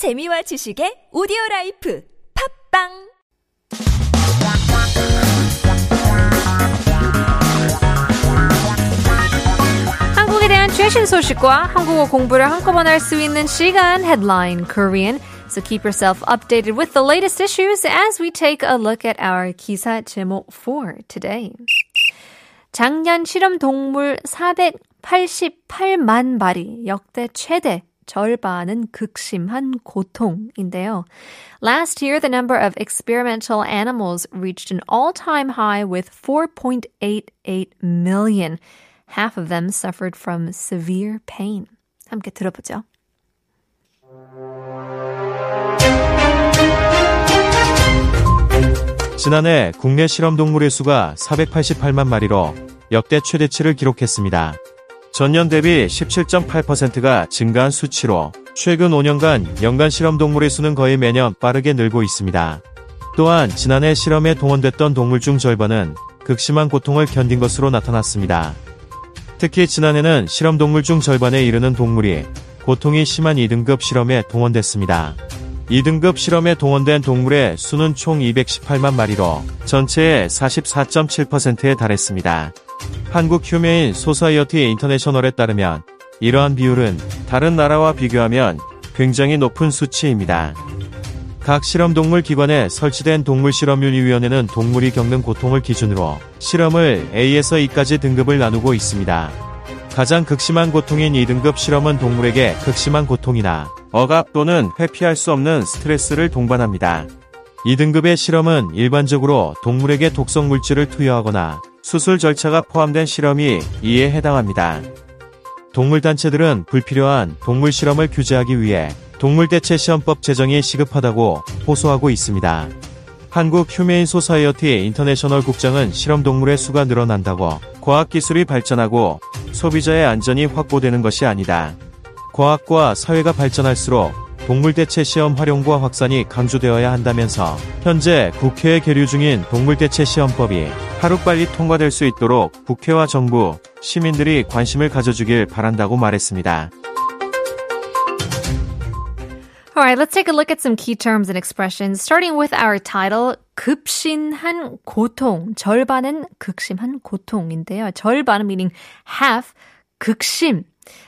재미와 지식의 오디오 라이프 팝빵 한국에 대한 최신 소식과 한국어 공부를 한꺼번에 할 수 있는 시간 Headline Korean. So keep yourself updated with the latest issues as we take a look at our 기사 제목 for today. 작년 실험 동물 488만 마리 역대 최대 절반은 극심한 고통인데요. Last year, the number of experimental animals reached an all-time high with 4.88 million. Half of them suffered from severe pain. 함께 들어보죠. 지난해 국내 실험 동물의 수가 488만 마리로 역대 최대치를 기록했습니다. 전년 대비 17.8%가 증가한 수치로 최근 5년간 연간 실험 동물의 수는 거의 매년 빠르게 늘고 있습니다. 또한 지난해 실험에 동원됐던 동물 중 절반은 극심한 고통을 견딘 것으로 나타났습니다. 특히 지난해는 실험 동물 중 절반에 이르는 동물이 고통이 심한 2등급 실험에 동원됐습니다. 2등급 실험에 동원된 동물의 수는 총 218만 마리로 전체의 44.7%에 달했습니다. 한국 휴메인 소사이어티 인터내셔널에 따르면 이러한 비율은 다른 나라와 비교하면 굉장히 높은 수치입니다. 각 실험동물 기관에 설치된 동물실험윤리위원회는 동물이 겪는 고통을 기준으로 실험을 A에서 E까지 등급을 나누고 있습니다. 가장 극심한 고통인 2등급 실험은 동물에게 극심한 고통이나 억압 또는 회피할 수 없는 스트레스를 동반합니다. 2등급의 실험은 일반적으로 동물에게 독성 물질을 투여하거나 수술 절차가 포함된 실험이 이에 해당합니다. 동물단체들은 불필요한 동물 실험을 규제하기 위해 동물대체시험법 제정이 시급하다고 호소하고 있습니다. 한국 휴메인 소사이어티 인터내셔널 국장은 실험 동물의 수가 늘어난다고 과학기술이 발전하고 소비자의 안전이 확보되는 것이 아니다. 과학과 사회가 발전할수록 동물대체 시험 활용과 확산이 강조되어야 한다면서 현재 국회에 계류 중인 동물대체 시험법이 하루빨리 통과될 수 있도록 국회와 정부, 시민들이 관심을 가져주길 바란다고 말했습니다. All right, let's take a look at some key terms and expressions, starting with our title, 급신한 고통. 절반은 극심한 고통인데요. 절반 meaning half, 극심.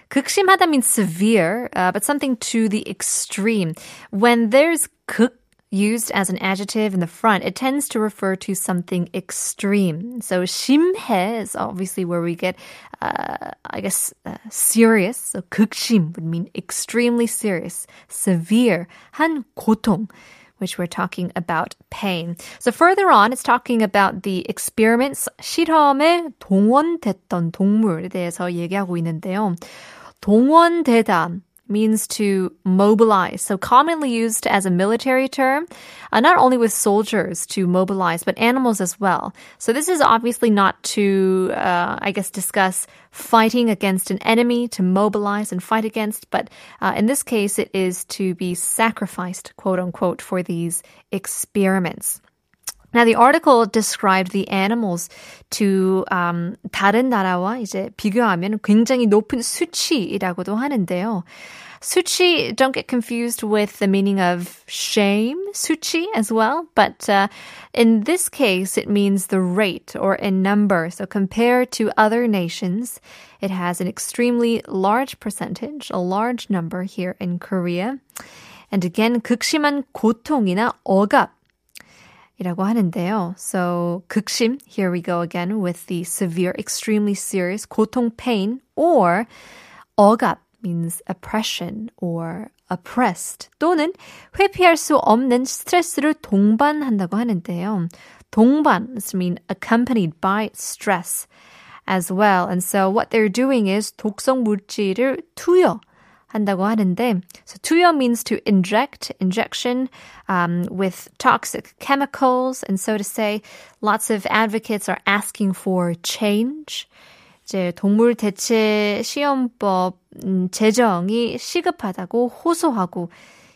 극심하다 means severe, uh, but something to the extreme. When there's 극 used as an adjective in the front, it tends to refer to something extreme. So 심해 is obviously where we get, uh, I guess, uh, serious. So 극심 would mean extremely serious, severe. 한 고통 Which we're talking about pain. So further on, it's talking about the experiments, 실험에 동원됐던 동물에 대해서 얘기하고 있는데요. 동원되다 means to mobilize. So commonly used as a military term, uh, not only with soldiers to mobilize, but animals as well. So this is obviously not to, uh, I guess, discuss fighting against an enemy, to mobilize and fight against, but uh, in this case, it is to be sacrificed, quote unquote, for these experiments. Now, the article described the animals to um, 다른 나라와 이제 비교하면 굉장히 높은 수치이라고도 하는데요. 수치, don't get confused with the meaning of shame, 수치 as well. But uh, in this case, it means the rate or in number. So compared to other nations, it has an extremely large percentage, a large number here in Korea. And again, 극심한 고통이나 억압 이라고 하는데요. So 극심, here we go again with the severe, extremely serious 고통, pain, or 억압 means oppression or oppressed 또는 회피할 수 없는 스트레스를 동반한다고 하는데요. 동반 mean accompanied by stress as well. And so what they're doing is 독성 물질을 투여 한다고 하는데, so 투여 means to inject, injection um, with toxic chemicals, and so to say, lots of advocates are asking for change. 이제 동물 대체 시험법 제정이 시급하다고 호소하고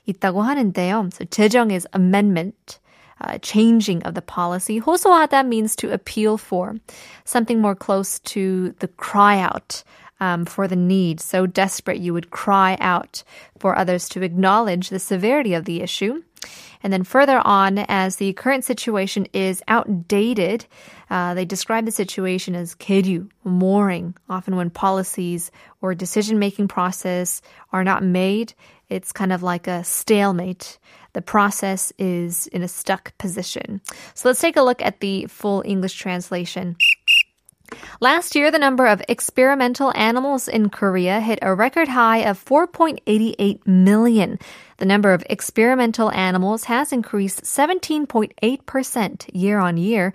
있다고 하는데요. So 제정 is amendment. Uh, changing of the policy. 호소하다 means to appeal for something more close to the cry out um, for the need, so desperate you would cry out for others to acknowledge the severity of the issue. And then further on, as the current situation is outdated, uh, they describe the situation as 계류, mooring. Often when policies or decision-making process are not made, it's kind of like a stalemate. The process is in a stuck position. So let's take a look at the full English translation. Last year, the number of experimental animals in Korea hit a record high of 4.88 million. The number of experimental animals has increased 17.8% year on year,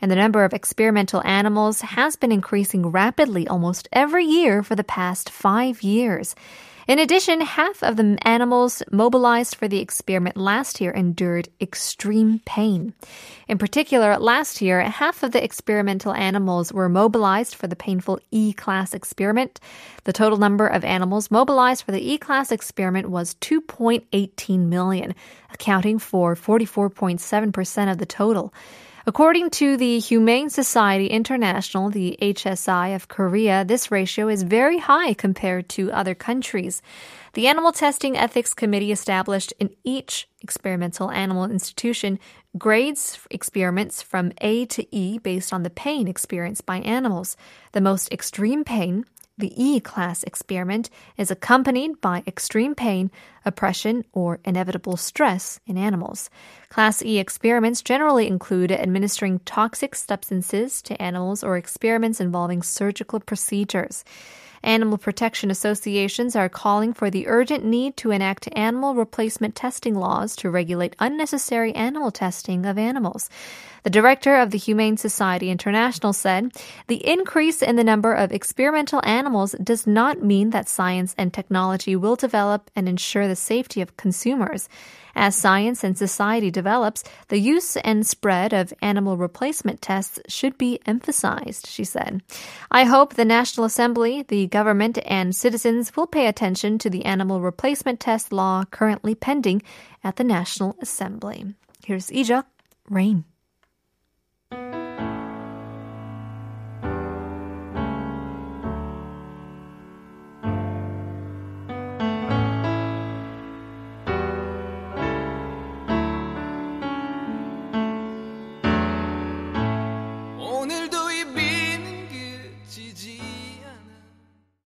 and the number of experimental animals has been increasing rapidly almost every year for the past five years. In addition, half of the animals mobilized for the experiment last year endured extreme pain. In particular, last year, half of the experimental animals were mobilized for the painful E class experiment. The total number of animals mobilized for the E class experiment was 2.18 million, accounting for 44.7% of the total. According to the Humane Society International, the HSI of Korea, this ratio is very high compared to other countries. The Animal Testing Ethics Committee established in each experimental animal institution grades experiments from A to E based on the pain experienced by animals. The most extreme pain the E class experiment is accompanied by extreme pain, oppression, or inevitable stress in animals. Class E experiments generally include administering toxic substances to animals or experiments involving surgical procedures. Animal protection associations are calling for the urgent need to enact animal replacement testing laws to regulate unnecessary animal testing of animals. The director of the Humane Society International said the increase in the number of experimental animals does not mean that science and technology will develop and ensure the safety of consumers. As science and society develops, the use and spread of animal replacement tests should be emphasized, she said. I hope the National Assembly, the government, and citizens will pay attention to the animal replacement test law currently pending at the National Assembly. Here's Ijok, Rain.